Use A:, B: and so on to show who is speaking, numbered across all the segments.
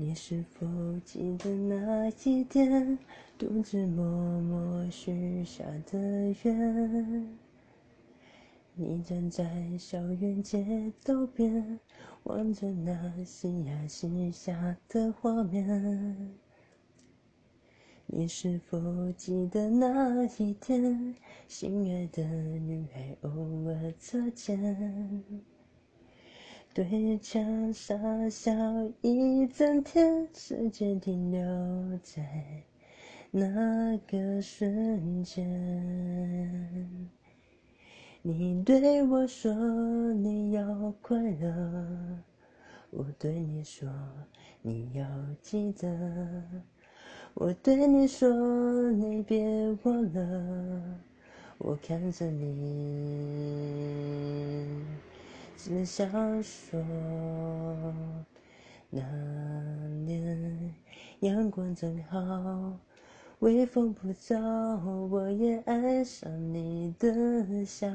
A: 你是否记得那一天，独自默默许下的愿？你站在校园街道边，望着那夕阳西下的画面。你是否记得那一天，心爱的女孩偶尔擦肩，对墙傻笑一整天，时间停留在那个瞬间。你对我说你要快乐，我对你说你要记得。我对你说，你别忘了。我看着你，只想说，那年阳光正好，微风不燥，我也爱上你的笑。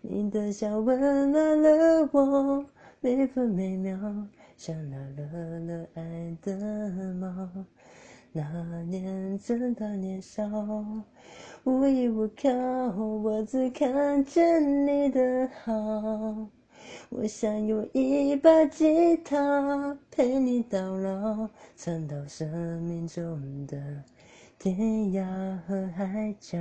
A: 你的笑温暖了我每分每秒，像那热了爱的猫。那年真的年少，无依无靠，我只看见你的好。我想有一把吉他陪你到老，唱到生命中的天涯和海角。